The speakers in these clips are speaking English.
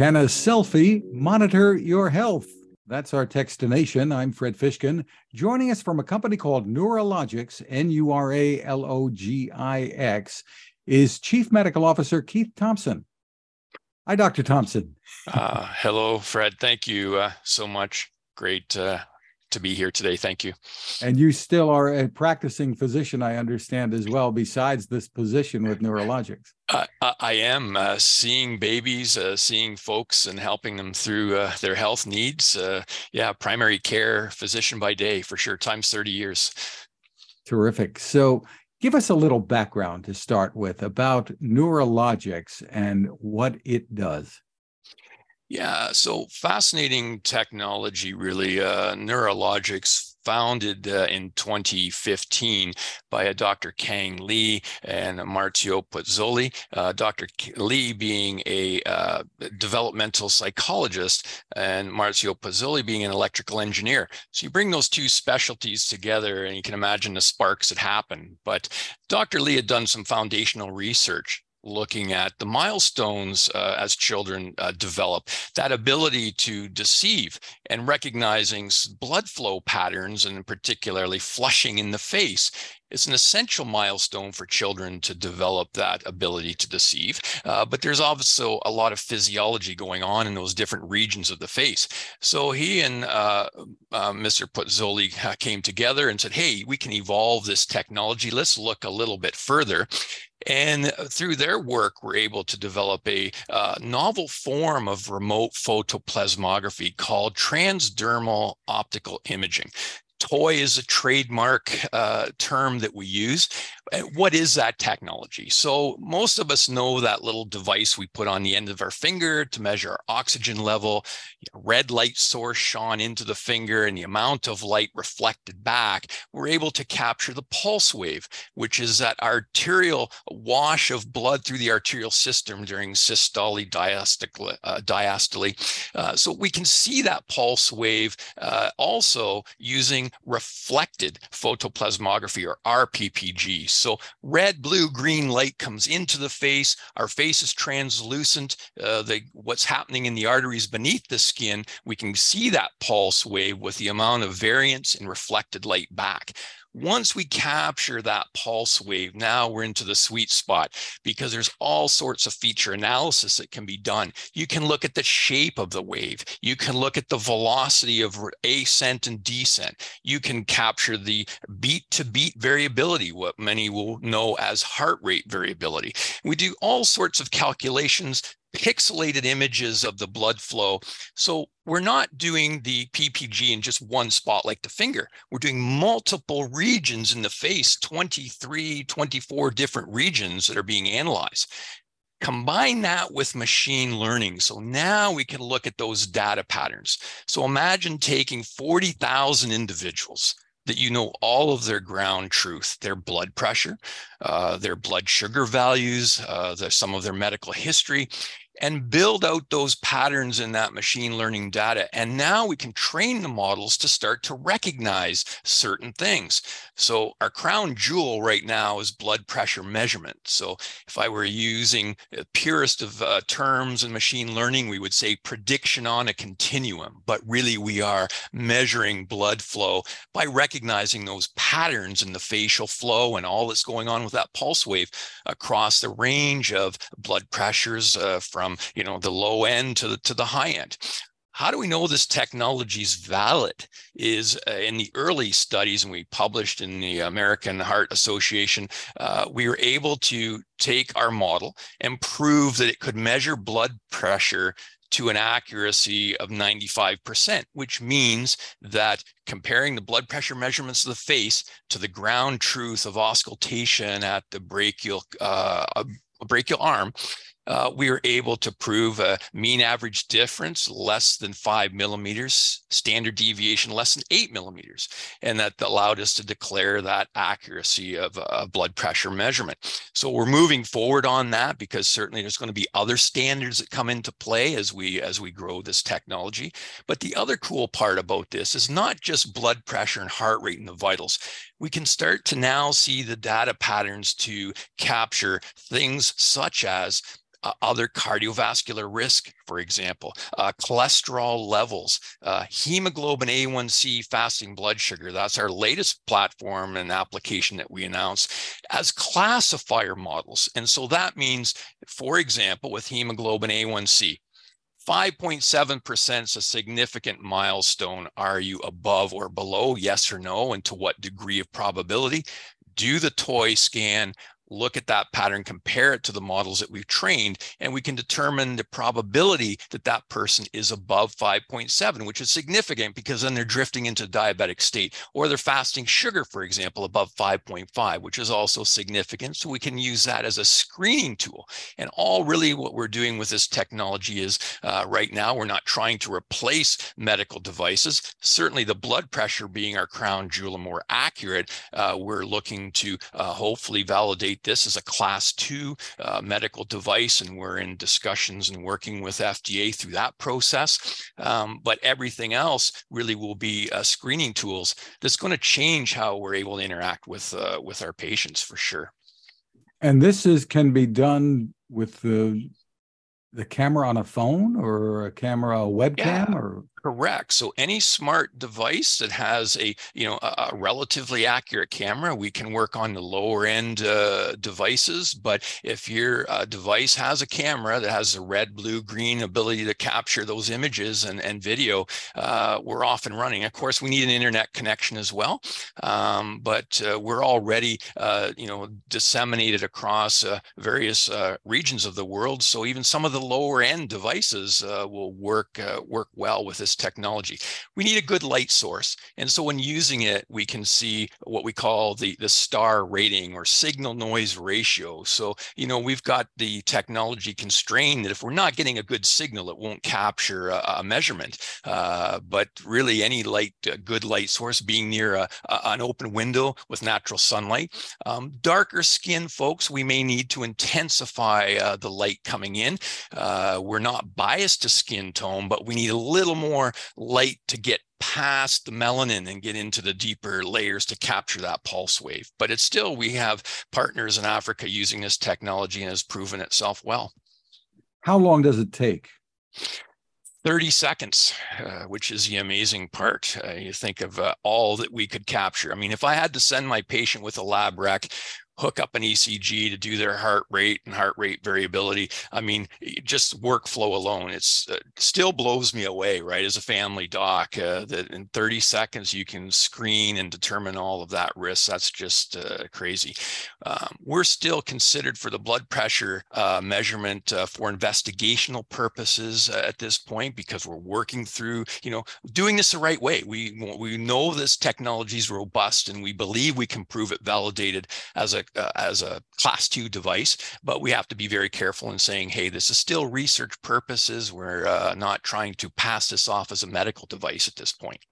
Can a selfie monitor your health? That's our Techstination. I'm Fred Fishkin. Joining us from a company called Nuralogix, N U R A L O G I X, is Chief Medical Officer Keith Thompson. Hi, Dr. Thompson. Uh, hello, Fred. Thank you uh, so much. Great uh, to be here today. Thank you. And you still are a practicing physician, I understand, as well, besides this position with Nuralogix. Uh, I am uh, seeing babies, uh, seeing folks, and helping them through uh, their health needs. Uh, yeah, primary care physician by day for sure, times 30 years. Terrific. So, give us a little background to start with about Nuralogix and what it does. Yeah, so fascinating technology, really. Uh, Nuralogix founded uh, in 2015 by a Dr. Kang Lee and Marzio Pozzoli. Uh, Dr. Lee being a uh, developmental psychologist and Marzio Pozzoli being an electrical engineer. So you bring those two specialties together and you can imagine the sparks that happen. But Dr. Lee had done some foundational research looking at the milestones uh, as children uh, develop, that ability to deceive and recognizing blood flow patterns and particularly flushing in the face is an essential milestone for children to develop that ability to deceive. Uh, but there's also a lot of physiology going on in those different regions of the face. So he and uh, uh, Mr. Pozzoli came together and said, hey, we can evolve this technology. Let's look a little bit further. And through their work, we're able to develop a uh, novel form of remote photoplethysmography called transdermal optical imaging TOI is a trademark uh, term that we use. What is that technology? So most of us know that little device we put on the end of our finger to measure our oxygen level. Red light source shone into the finger and the amount of light reflected back. We're able to capture the pulse wave, which is that arterial wash of blood through the arterial system during systole, diastole. Uh, diastole. Uh, so we can see that pulse wave uh, also using reflected photoplethysmography or RPPG. So red, blue, green light comes into the face. Our face is translucent. Uh, the, what's happening in the arteries beneath the skin, we can see that pulse wave with the amount of variance in reflected light back. Once we capture that pulse wave, now we're into the sweet spot because there's all sorts of feature analysis that can be done. You can look at the shape of the wave. You can look at the velocity of ascent and descent. You can capture the beat to beat variability, what many will know as heart rate variability. We do all sorts of calculations pixelated images of the blood flow. So we're not doing the PPG in just one spot like the finger. We're doing multiple regions in the face, 23, 24 different regions that are being analyzed. Combine that with machine learning. So now we can look at those data patterns. So imagine taking 40,000 individuals that you know all of their ground truth, their blood pressure, uh, their blood sugar values, uh, the, some of their medical history, and build out those patterns in that machine learning data. And now we can train the models to start to recognize certain things. So our crown jewel right now is blood pressure measurement. So if I were using the purest of uh, terms in machine learning, we would say prediction on a continuum, but really we are measuring blood flow by recognizing those patterns in the facial flow and all that's going on with that pulse wave across the range of blood pressures uh, from from you know the low end to the to the high end. How do we know this technology is valid? Is uh, in the early studies and we published in the american heart association uh, we were able to take our model and prove that it could measure blood pressure to an accuracy of 95%, which means that comparing the blood pressure measurements of the face to the ground truth of auscultation at the brachial uh, brachial arm, uh, we were able to prove a mean average difference less than five millimeters, standard deviation less than eight millimeters. And that allowed us to declare that accuracy of a blood pressure measurement. So we're moving forward on that because certainly there's going to be other standards that come into play as we as we grow this technology. But the other cool part about this is not just blood pressure and heart rate and the vitals we can start to now see the data patterns to capture things such as uh, other cardiovascular risk, for example, uh, cholesterol levels, uh, hemoglobin A1C fasting blood sugar. That's our latest platform and application that we announced as classifier models. And so that means, for example, with hemoglobin A1C, 5.7% is a significant milestone. Are you above or below? Yes or no? And to what degree of probability? Do the TOI scan look at that pattern, compare it to the models that we've trained, and we can determine the probability that that person is above 5.7, which is significant because then they're drifting into diabetic state, or they're fasting sugar, for example, above 5.5, which is also significant. So we can use that as a screening tool. And all really what we're doing with this technology is uh, right now, we're not trying to replace medical devices. Certainly the blood pressure being our crown jewel and more accurate, uh, we're looking to uh, hopefully validate this as a class two uh, medical device, and we're in discussions and working with FDA through that process. Um, but everything else really will be uh, screening tools that's going to change how we're able to interact with uh, with our patients for sure. And this is can be done with the the camera on a phone or a camera a webcam yeah. or Correct. So any smart device that has a you know a, a relatively accurate camera, we can work on the lower end uh, devices. But if your uh, device has a camera that has a red, blue, green ability to capture those images and, and video, uh, we're off and running. Of course, we need an internet connection as well, um, but uh, we're already uh, you know disseminated across uh, various regions of the world. So even some of the lower end devices will work work well with this this technology. We need a good light source. And so when using it, we can see what we call the, the star rating or signal noise ratio. So, you know, we've got the technology constrained that if we're not getting a good signal, it won't capture a, a measurement. Uh, but really any light, good light source being near a, a, an open window with natural sunlight. Um, darker skin folks, we may need to intensify uh, the light coming in. Uh, we're not biased to skin tone, but we need a little more more light to get past the melanin and get into the deeper layers to capture that pulse wave. But it's still, we have partners in Africa using this technology and has proven itself well. How long does it take? 30 seconds, uh, which is the amazing part. Uh, you think of uh, all that we could capture. I mean, if I had to send my patient with a lab rec hook up an ECG to do their heart rate and heart rate variability. I mean, just workflow alone, it's uh, still blows me away, right? As a family doc, uh, that in 30 seconds you can screen and determine all of that risk. That's just uh, crazy. Um, we're still considered for the blood pressure uh, measurement uh, for investigational purposes uh, at this point because we're working through, you know, doing this the right way. We we know this technology is robust and we believe we can prove it validated as a uh, as a class two device, but we have to be very careful in saying, hey, this is still research purposes. We're uh, not trying to pass this off as a medical device at this point.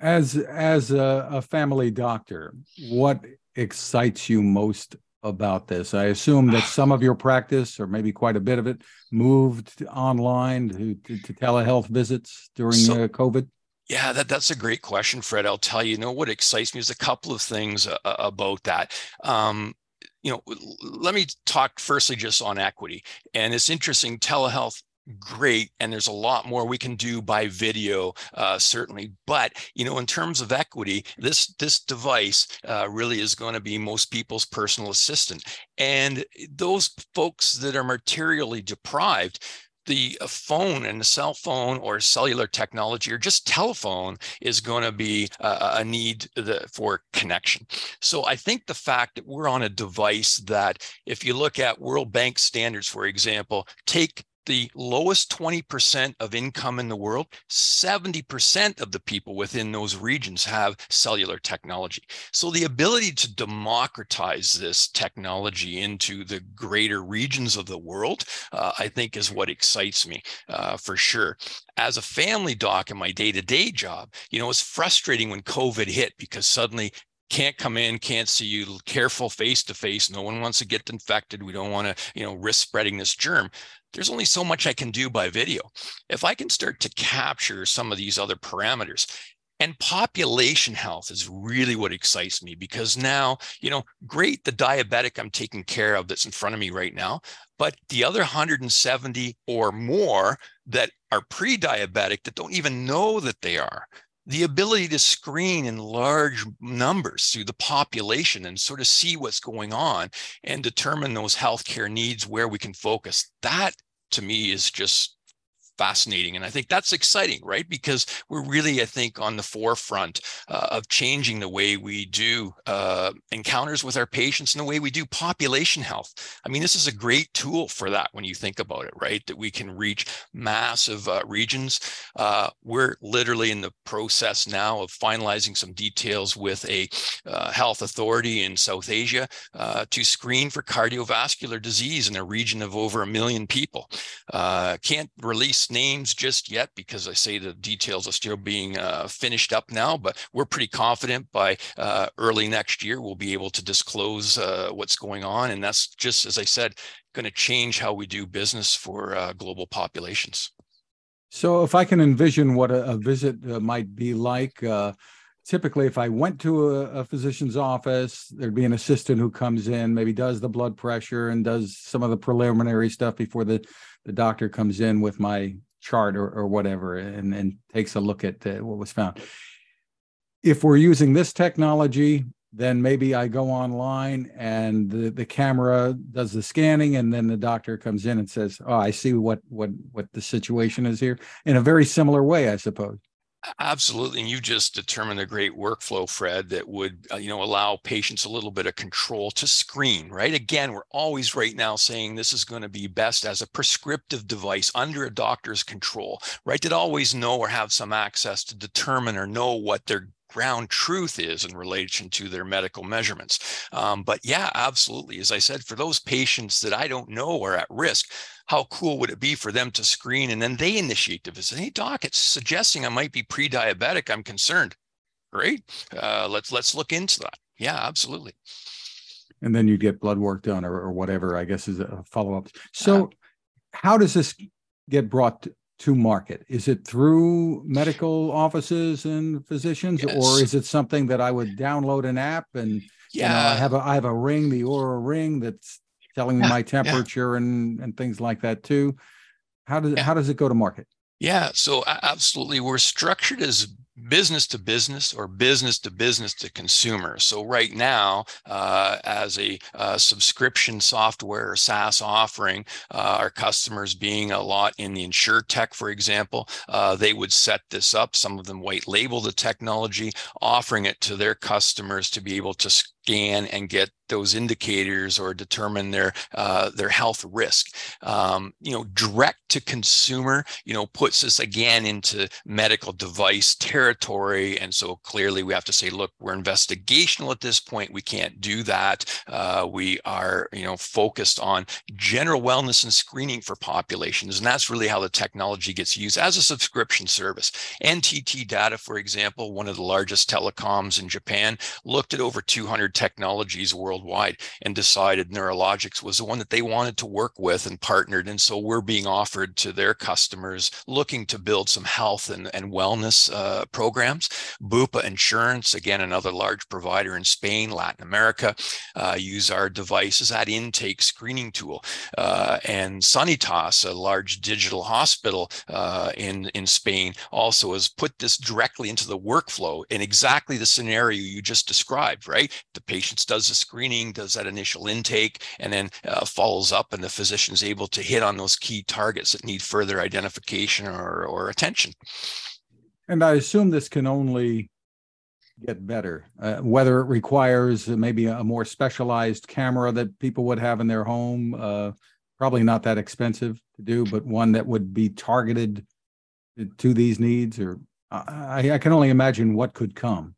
As as a, a family doctor, what excites you most about this? I assume that some of your practice, or maybe quite a bit of it, moved online to, to, to telehealth visits during so, uh, COVID. Yeah, that, that's a great question, Fred. I'll tell you, you know what excites me is a couple of things uh, about that. Um, you know, let me talk firstly just on equity. And it's interesting, telehealth great and there's a lot more we can do by video uh, certainly but you know in terms of equity this this device uh, really is going to be most people's personal assistant and those folks that are materially deprived the uh, phone and the cell phone or cellular technology or just telephone is going to be a, a need the, for connection. So I think the fact that we're on a device that, if you look at World Bank standards, for example, take the lowest 20% of income in the world, 70% of the people within those regions have cellular technology. So the ability to democratize this technology into the greater regions of the world, uh, I think is what excites me uh, for sure. As a family doc in my day-to-day job, you know, it's frustrating when COVID hit because suddenly can't come in, can't see you, careful face to face. No one wants to get infected. We don't want to, you know, risk spreading this germ there's only so much I can do by video. If I can start to capture some of these other parameters, And population health is really what excites me because now, you know, great, the diabetic I'm taking care of that's in front of me right now, but the other 170 or more that are pre diabetic that don't even know that they are, the ability to screen in large numbers through the population and sort of see what's going on and determine those healthcare needs where we can focus. That to me is just fascinating. And I think that's exciting, right? Because we're really, I think, on the forefront uh, of changing the way we do uh, encounters with our patients and the way we do population health. I mean, this is a great tool for that when you think about it, right? That we can reach massive uh, regions. Uh, we're literally in the process now of finalizing some details with a uh, health authority in South Asia uh, to screen for cardiovascular disease in a region of over a million people. can't release names just yet because I say the details are still being uh, finished up now, but we're pretty confident by uh, early next year we'll be able to disclose uh, what's going on. And that's just, as I said, going to change how we do business for uh, global populations. So, if I can envision what a, a visit uh, might be like, uh, typically if i went to a, a, physician's office there'd be an assistant who comes in maybe does the blood pressure and does some of the preliminary stuff before the the doctor comes in with my chart or, or whatever and, and takes a look at uh, what was found. If we're using this technology, then maybe I go online and the, the camera does the scanning and then the doctor comes in and says, Oh, I see what what what the situation is here in a very similar way, I suppose. Absolutely. And you just determined a great workflow, Fred, that would, uh, you know, allow patients a little bit of control to screen, right? Again, we're always right now saying this is going to be best as a prescriptive device under a doctor's control, right? That always know or have some access to determine or know what their ground truth is in relation to their medical measurements. Um, but yeah, absolutely. As I said, for those patients that I don't know are at risk, how cool would it be for them to screen and then they initiate the visit? Hey, doc, it's suggesting I might be pre-diabetic. I'm concerned. Great. Uh, let's let's look into that. Yeah, absolutely. And then you get blood work done or, or whatever. I guess is a follow up. So, uh, how does this get brought to market? Is it through medical offices and physicians, yes. or is it something that I would download an app and yeah, you know, I have a I have a ring, the Oura ring that's telling me yeah, my temperature yeah. and and things like that too. How does yeah. how does it go to market? Yeah, so absolutely, we're structured as business to business or business to business to consumer. So right now, uh, as a uh, subscription software or SaaS offering, uh, our customers being a lot in the insure tech, for example, uh, they would set this up. Some of them white label the technology, offering it to their customers to be able to scan and get those indicators or determine their uh, their health risk. Um, you know, direct to consumer, you know, puts us again into medical device territory, and so clearly we have to say, look, we're investigational at this point. We can't do that. Uh, we are, you know, focused on general wellness and screening for populations, and that's really how the technology gets used as a subscription service. NTT Data, for example, one of the largest telecoms in Japan, looked at over 200 technologies worldwide and decided Nuralogix was the one that they wanted to work with and partnered. And so we're being offered to their customers looking to build some health and, and wellness uh, programs. Bupa Insurance, again, another large provider in Spain, Latin America, uh, use our devices at intake screening tool. Uh, and Sanitas, a large digital hospital uh, in, in Spain, also has put this directly into the workflow in exactly the scenario you just described, right? The the patient does the screening, does that initial intake, and then uh, follows up, and the physician is able to hit on those key targets that need further identification or, or attention. And I assume this can only get better, uh, whether it requires maybe a more specialized camera that people would have in their home. Uh, probably not that expensive to do, but one that would be targeted to these needs, or I, I can only imagine what could come.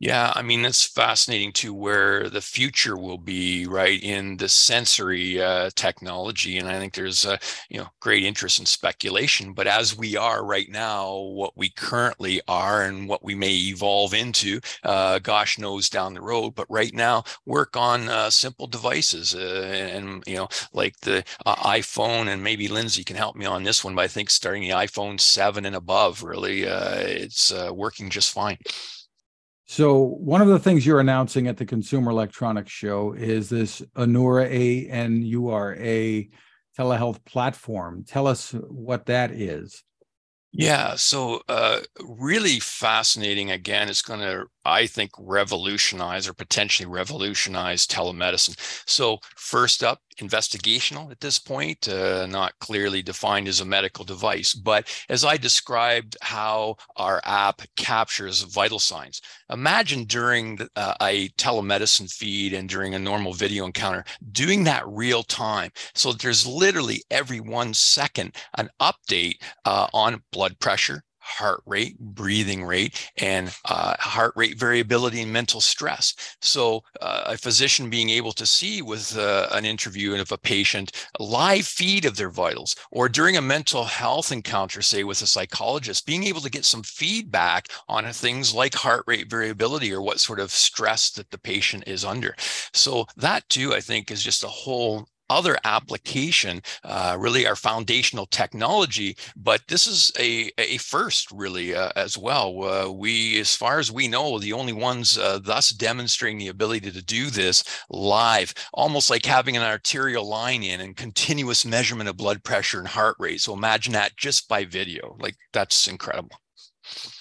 Yeah, I mean, it's fascinating too where the future will be, right, in the sensory uh, technology. And I think there's, uh, you know, great interest in speculation. But as we are right now, what we currently are and what we may evolve into, uh, gosh knows down the road. But right now, work on uh, simple devices uh, and, you know, like the uh, iPhone. And maybe Lindsay can help me on this one, but I think starting the iPhone 7 and above, really, it's working just fine. So one of the things you're announcing at the Consumer Electronics Show is this Anura A N U R A telehealth platform. Tell us what that is. Yeah, so uh, really fascinating. Again, it's going to, I think, revolutionize or potentially revolutionize telemedicine. So, first up, investigational at this point, uh, not clearly defined as a medical device. But as I described how our app captures vital signs, imagine during the, uh, a telemedicine feed and during a normal video encounter, doing that real time. So there's literally every one second an update uh, on blood pressure, heart rate, breathing rate, and uh, heart rate variability and mental stress. So, uh, a physician being able to see with uh, an interview of a patient a live feed of their vitals, or during a mental health encounter, say with a psychologist, being able to get some feedback on things like heart rate variability or what sort of stress that the patient is under. So, that too, I think, is just a whole other application, uh, really our foundational technology. But this is a, a first, really, uh, as well. Uh, we, as far as we know, the only ones uh, thus demonstrating the ability to do this live, almost like having an arterial line in and continuous measurement of blood pressure and heart rate. So imagine that just by video. Like that's incredible.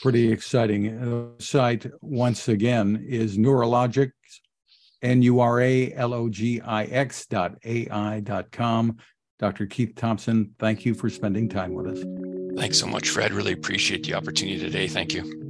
Pretty exciting. Uh, site once again is Nuralogix N-U-R-A-L-O-G-I-X dot A-I dot com. Dr. Keith Thompson, thank you for spending time with us. Thanks so much, Fred. Really appreciate the opportunity today. Thank you.